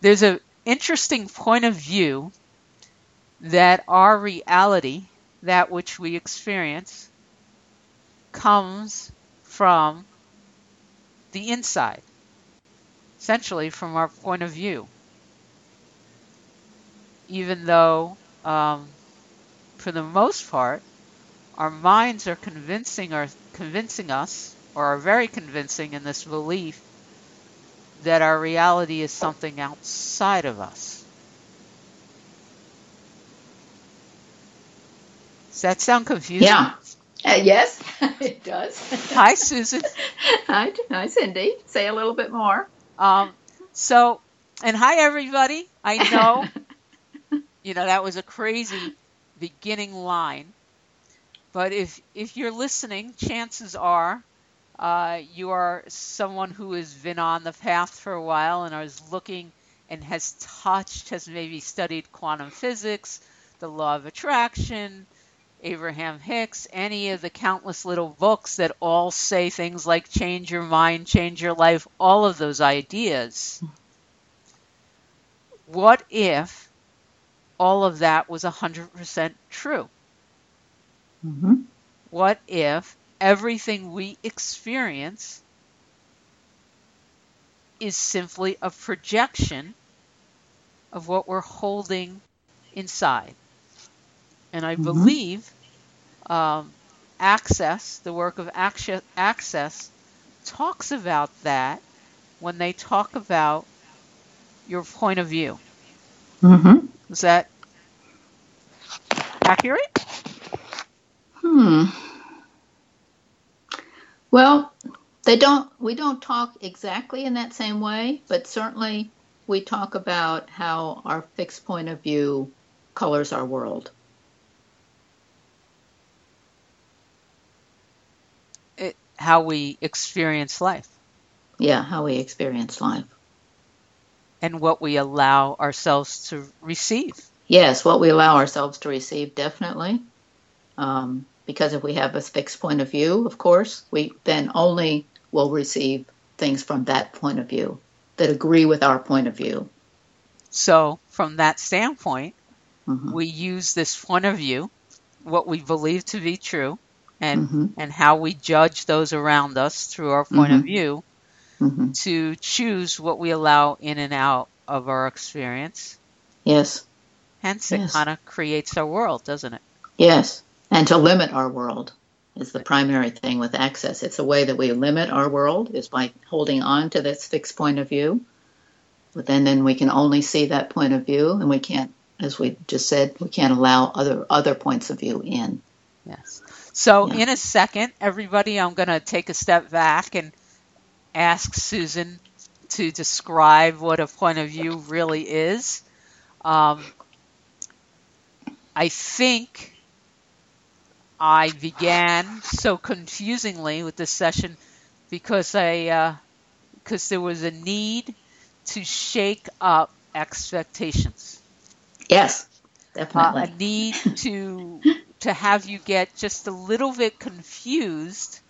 there's an interesting point of view that our reality, that which we experience, comes from the inside, essentially from our point of view. Even though, um, for the most part, our minds are convincing or convincing us, or are very convincing in this belief that our reality is something outside of us. Does that sound confusing? Yeah. Uh, yes, it does. Hi, Susan. hi, hi, Cindy. Say a little bit more. Um, so, and hi, everybody. I know, you know, that was a crazy beginning line, but if if you're listening, chances are uh, you are someone who has been on the path for a while and is looking and has touched, has maybe studied quantum physics, the law of attraction, Abraham Hicks, any of the countless little books that all say things like change your mind, change your life, all of those ideas. What if all of that was 100% true? Mm-hmm. What if everything we experience is simply a projection of what we're holding inside. And I mm-hmm. believe um, Access, the work of Access, talks about that when they talk about your point of view. Mm-hmm. Is that accurate? Hmm. Well, they don't. We don't talk exactly in that same way, but certainly we talk about how our fixed point of view colors our world. It, how we experience life. Yeah, how we experience life. And what we allow ourselves to receive. Yes, what we allow ourselves to receive, definitely. Um, because if we have a fixed point of view, of course, we then only will receive things from that point of view that agree with our point of view. So, from that standpoint, mm-hmm. we use this point of view, what we believe to be true, and mm-hmm. and how we judge those around us through our point mm-hmm. of view mm-hmm. to choose what we allow in and out of our experience. Yes. Hence, yes. it kind of creates our world, doesn't it? Yes and to limit our world is the primary thing with access. It's a way that we limit our world is by holding on to this fixed point of view. But then, then we can only see that point of view, and we can't, as we just said, we can't allow other other points of view in. Yes. So yeah. in a second, everybody, I'm going to take a step back and ask Susan to describe what a point of view really is. Um, I think I began so confusingly with this session because I because uh, there was a need to shake up expectations. Yes, definitely. Uh, a need to to have you get just a little bit confused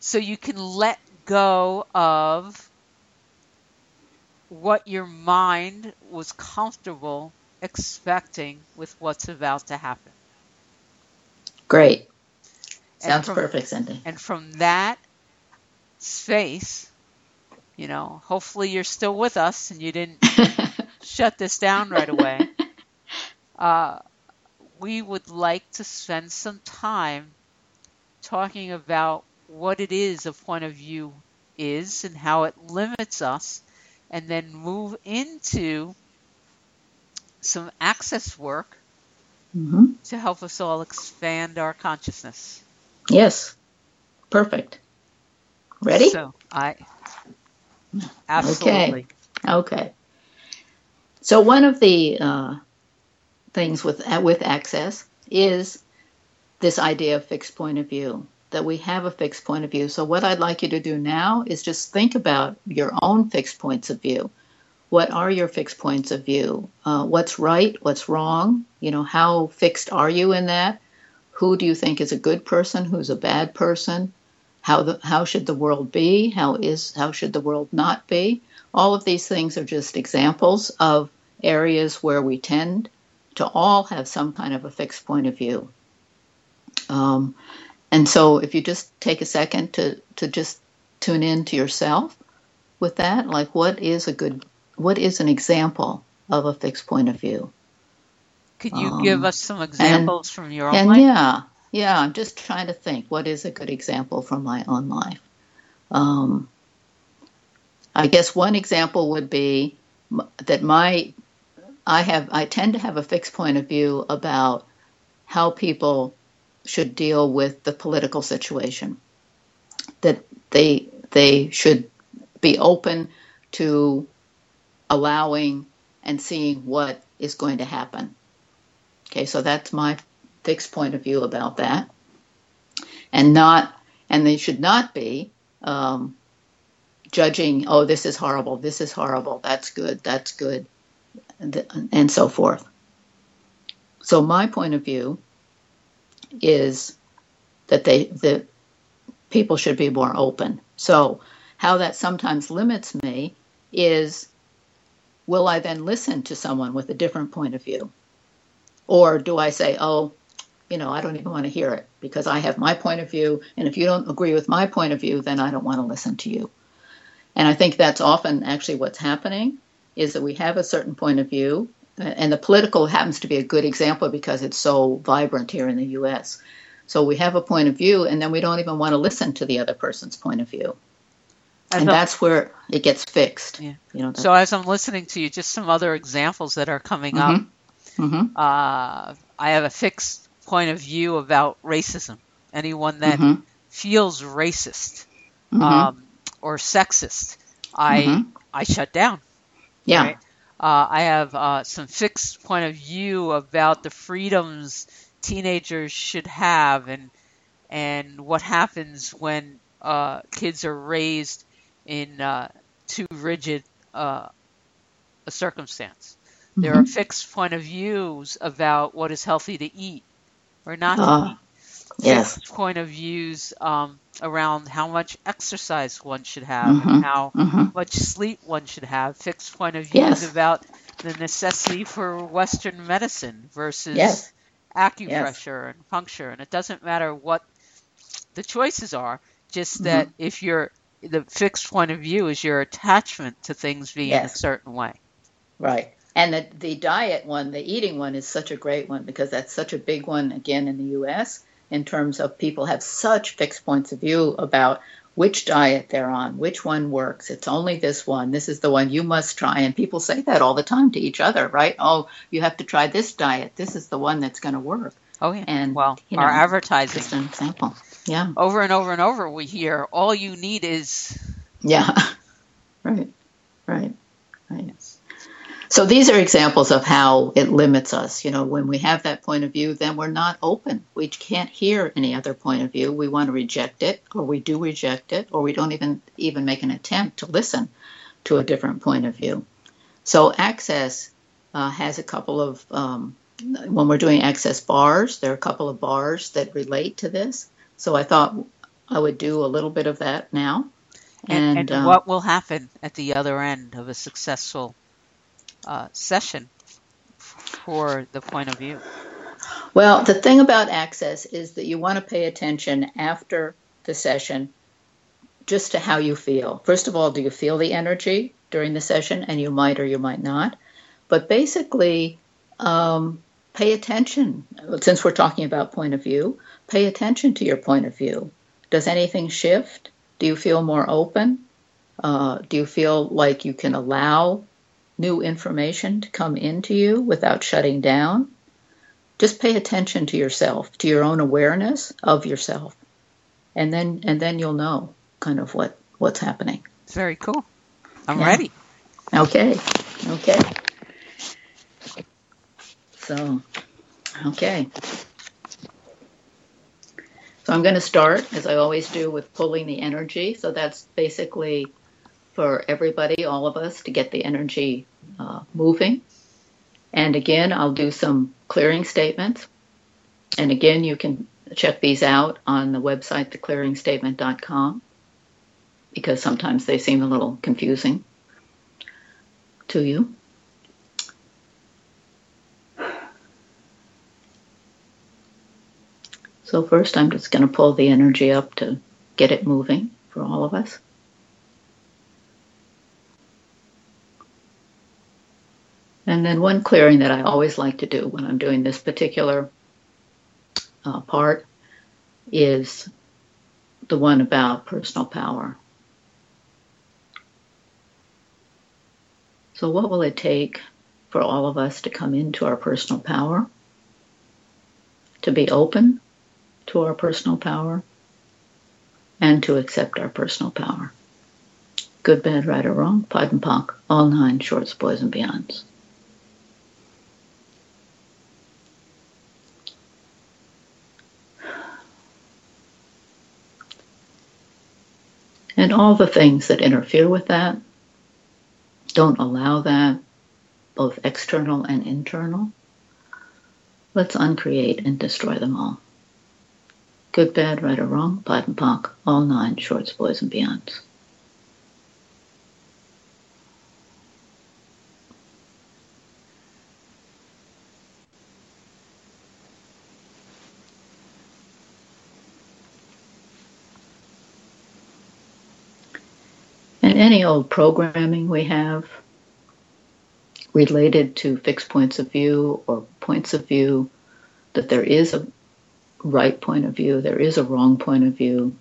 so you can let go of what your mind was comfortable expecting with what's about to happen. Great. Sounds from, perfect, Cindy. And from that space, you know, hopefully you're still with us and you didn't shut this down right away. Uh, we would like to spend some time talking about what it is a point of view is and how it limits us, and then move into some access work mm-hmm. to help us all expand our consciousness. Yes, perfect. Ready? So I absolutely. Okay. Okay. So one of the uh, things with with access is this idea of fixed point of view that we have a fixed point of view. So what I'd like you to do now is just think about your own fixed points of view what are your fixed points of view? Uh, what's right? What's wrong? You know, how fixed are you in that? Who do you think is a good person? Who's a bad person? how the how should the world be? How is how should the world not be? All of these things are just examples of areas where we tend to all have some kind of a fixed point of view. Um, and so if you just take a second to, to just tune in to yourself with that, like what is a good, what is an example of a fixed point of view? Could you um, give us some examples and, from your own and life? Yeah, yeah. I'm just trying to think what is a good example from my own life. Um, I guess one example would be that my I have I tend to have a fixed point of view about how people should deal with the political situation. That they they should be open to allowing and seeing what is going to happen. Okay, so that's my fixed point of view about that, and not and they should not be um, judging. Oh, this is horrible. This is horrible. That's good. That's good and so forth. So my point of view is that they that people should be more open. So how that sometimes limits me is will I then listen to someone with a different point of view? Or do I say, oh, you know, I don't even want to hear it because I have my point of view. And if you don't agree with my point of view, then I don't want to listen to you. And I think that's often actually what's happening is that we have a certain point of view, and the political happens to be a good example because it's so vibrant here in the U.S. So we have a point of view, and then we don't even want to listen to the other person's point of view, as and that's where it gets fixed. Yeah. You know. So as I'm listening to you, just some other examples that are coming mm-hmm. up. Mm-hmm. Uh, I have a fixed point of view about racism. Anyone that mm-hmm. feels racist mm-hmm. um, or sexist, I mm-hmm. I shut down. Yeah. Right? Uh, I have uh, some fixed point of view about the freedoms teenagers should have, and and what happens when uh, kids are raised in uh, too rigid uh, a circumstance. Mm-hmm. There are fixed point of views about what is healthy to eat or not to uh, eat. Yes. Fixed point of views um, around how much exercise one should have mm-hmm. and how mm-hmm. much sleep one should have. Fixed point of views yes. about the necessity for Western medicine versus yes. acupressure yes. and puncture. And it doesn't matter what the choices are, just mm-hmm. that if you're the fixed point of view is your attachment to things being yes. a certain way. Right. And the, the diet one, the eating one, is such a great one because that's such a big one again in the U.S in terms of people have such fixed points of view about which diet they're on, which one works. It's only this one. This is the one you must try. And people say that all the time to each other, right? Oh, you have to try this diet. This is the one that's going to work. Oh, yeah. And well, you know, our advertising. Just an example. Yeah. Over and over and over, we hear all you need is. Yeah. right. Right. Right. Yes. So these are examples of how it limits us. You know, when we have that point of view, then we're not open. We can't hear any other point of view. We want to reject it, or we do reject it, or we don't even even make an attempt to listen to a different point of view. So access uh, has a couple of um, when we're doing access bars, there are a couple of bars that relate to this. So I thought I would do a little bit of that now. And, and, and uh, what will happen at the other end of a successful uh, session for the point of view? Well, the thing about access is that you want to pay attention after the session just to how you feel. First of all, do you feel the energy during the session? And you might or you might not. But basically, um, pay attention. Since we're talking about point of view, pay attention to your point of view. Does anything shift? Do you feel more open? Uh, do you feel like you can allow new information to come into you without shutting down. Just pay attention to yourself, to your own awareness of yourself. And then and then you'll know kind of what what's happening. It's very cool. I'm yeah. ready. Okay. Okay. So, okay. So I'm going to start, as I always do, with pulling the energy. So that's basically for everybody, all of us, to get the energy uh, moving. And again, I'll do some clearing statements. And again, you can check these out on the website, theclearingstatement.com, because sometimes they seem a little confusing to you. So first I'm just going to pull the energy up to get it moving for all of us. And then one clearing that I always like to do when I'm doing this particular uh, part is the one about personal power. So, what will it take for all of us to come into our personal power? To be open to our personal power and to accept our personal power. Good, bad, right, or wrong, POD and POC, all nine shorts, boys, and beyonds. And all the things that interfere with that, don't allow that, both external and internal. Let's uncreate and destroy them all. Good, bad, right or wrong, POD and POC, all nine shorts, boys, and beyonds. And any old programming we have related to fixed points of view or points of view, that there is a right point of view, there is a wrong point of view,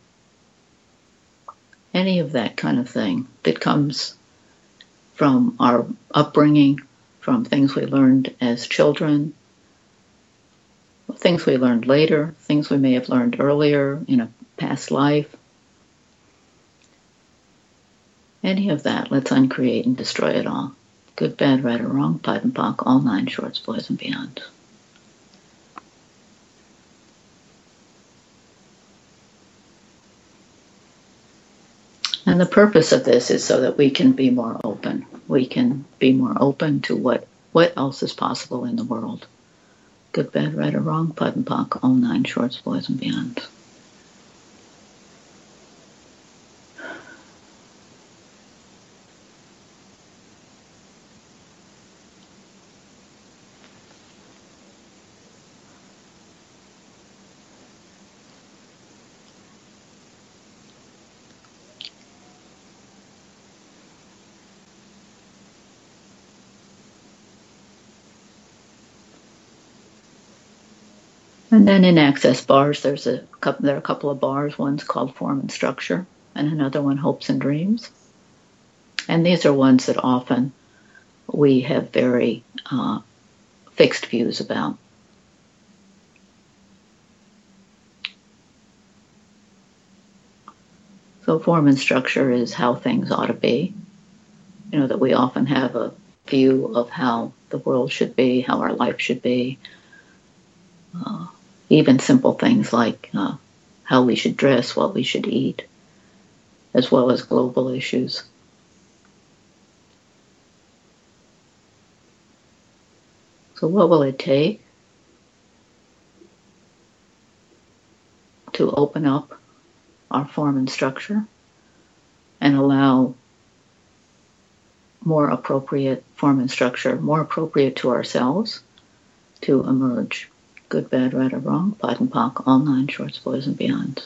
any of that kind of thing that comes from our upbringing, from things we learned as children, things we learned later, things we may have learned earlier in a past life. Any of that, let's uncreate and destroy it all. Good, bad, right, or wrong, POD and POC, all nine shorts, boys, and beyond. And the purpose of this is so that we can be more open. We can be more open to what, what else is possible in the world. Good, bad, right, or wrong, POD and POC, all nine shorts, boys, and beyond. And then in access bars, there's a couple, there are a couple of bars. One's called form and structure, and another one hopes and dreams. And these are ones that often we have very uh, fixed views about. So form and structure is how things ought to be. You know that we often have a view of how the world should be, how our life should be. Uh, even simple things like uh, how we should dress, what we should eat, as well as global issues. So, what will it take to open up our form and structure and allow more appropriate form and structure, more appropriate to ourselves, to emerge? Good, bad, right, or wrong, POD and POC, all nine shorts, boys, and beyond.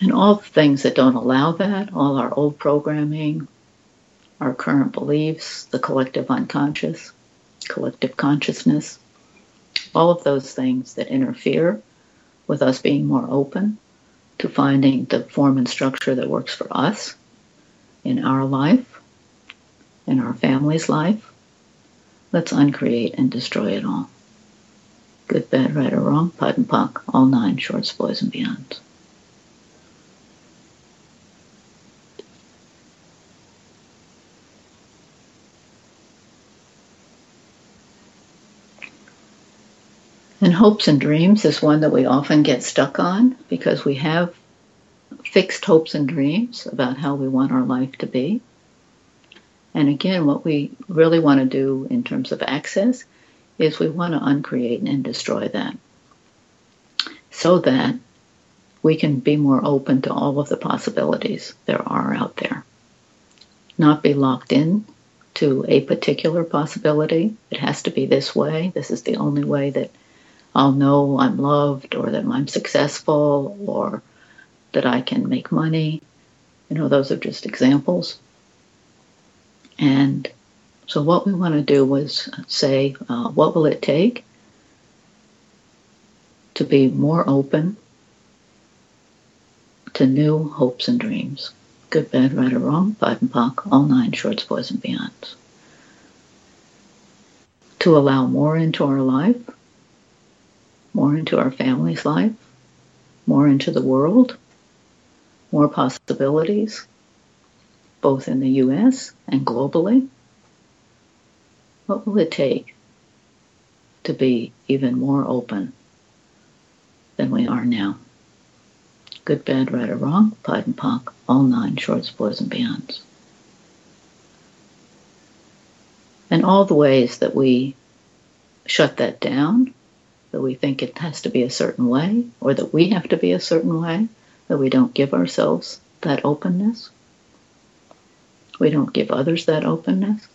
And all the things that don't allow that, all our old programming, our current beliefs, the collective unconscious, collective consciousness, all of those things that interfere with us being more open to finding the form and structure that works for us in our life, in our family's life, Let's uncreate and destroy it all. Good, bad, right, or wrong, POD and POC, all nine shorts, boys, and beyond. And hopes and dreams is one that we often get stuck on because we have fixed hopes and dreams about how we want our life to be. And again, what we really want to do in terms of access is we want to uncreate and destroy that so that we can be more open to all of the possibilities there are out there. Not be locked in to a particular possibility. It has to be this way. This is the only way that I'll know I'm loved or that I'm successful or that I can make money. You know, those are just examples. And so, what we want to do was say, uh, what will it take to be more open to new hopes and dreams? Good, bad, right, or wrong, POD and POC, all nine shorts, boys, and beyonds. To allow more into our life, more into our family's life, more into the world, more possibilities, both in the US and globally what will it take to be even more open than we are now? Good, bad, right, or wrong, POD and POC, all nine shorts, boys, and beyonds. And all the ways that we shut that down, that we think it has to be a certain way, or that we have to be a certain way, that we don't give ourselves that openness. We don't give others that openness.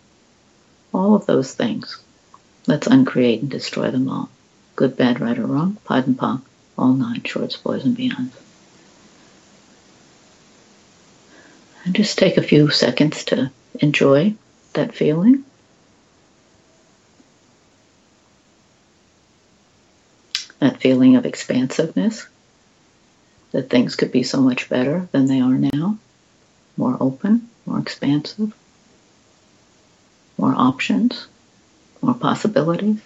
All of those things. Let's uncreate and destroy them all. Good, bad, right, or wrong, POD and POC, all nine shorts, boys, and beyond. And just take a few seconds to enjoy that feeling. That feeling of expansiveness, that things could be so much better than they are now, more open, more expansive more options, more possibilities.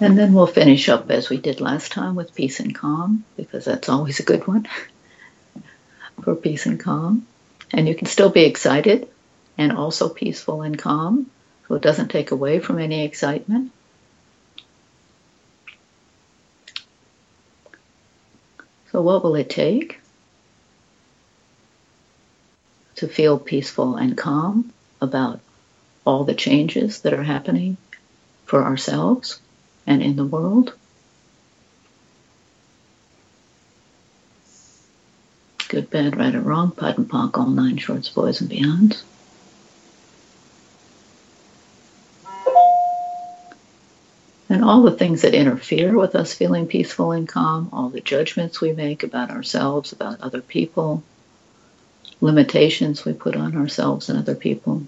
And then we'll finish up as we did last time with peace and calm, because that's always a good one for peace and calm. And you can still be excited and also peaceful and calm, so it doesn't take away from any excitement. So, what will it take to feel peaceful and calm about all the changes that are happening for ourselves and in the world? Good, bad, right, or wrong, POD and POC, all nine shorts, boys, and beyonds. and all the things that interfere with us feeling peaceful and calm, all the judgments we make about ourselves, about other people, limitations we put on ourselves and other people,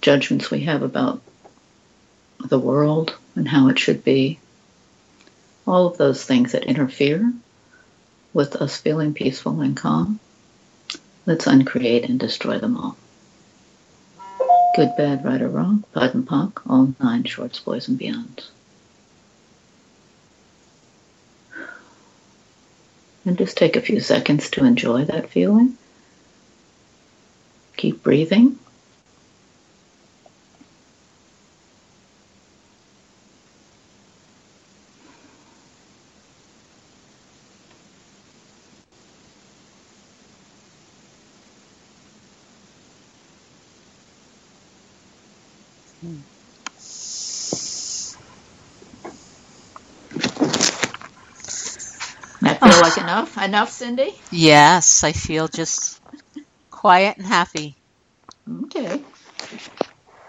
judgments we have about the world and how it should be, all of those things that interfere with us feeling peaceful and calm, let's uncreate and destroy them all. Good, bad, right or wrong, POD and POC, all nine shorts, boys and beyonds. And just take a few seconds to enjoy that feeling. Keep breathing. That feel like enough? Enough, Cindy? Yes, I feel just quiet and happy. Okay.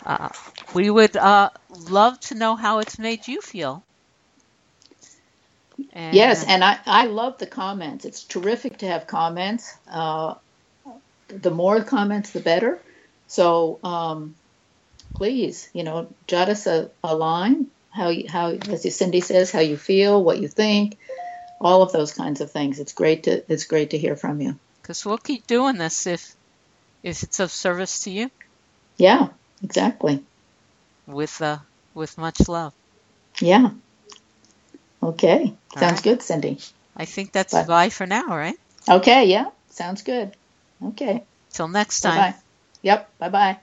Uh, we would uh, love to know how it's made you feel. And yes, and I, I love the comments. It's terrific to have comments. Uh, the more comments, the better. So um, please, you know, jot us a, a line, how, you, how, as Cindy says, how you feel, what you think, all of those kinds of things. It's great to, it's great to hear from you. Because we'll keep doing this if, if it's of service to you. Yeah, exactly. With, uh, with much love. Yeah. Okay. All Sounds right. good, Cindy. I think that's bye. bye for now, right? Okay, yeah. Sounds good. Okay. Till next time. Bye-bye. Yep. Bye bye.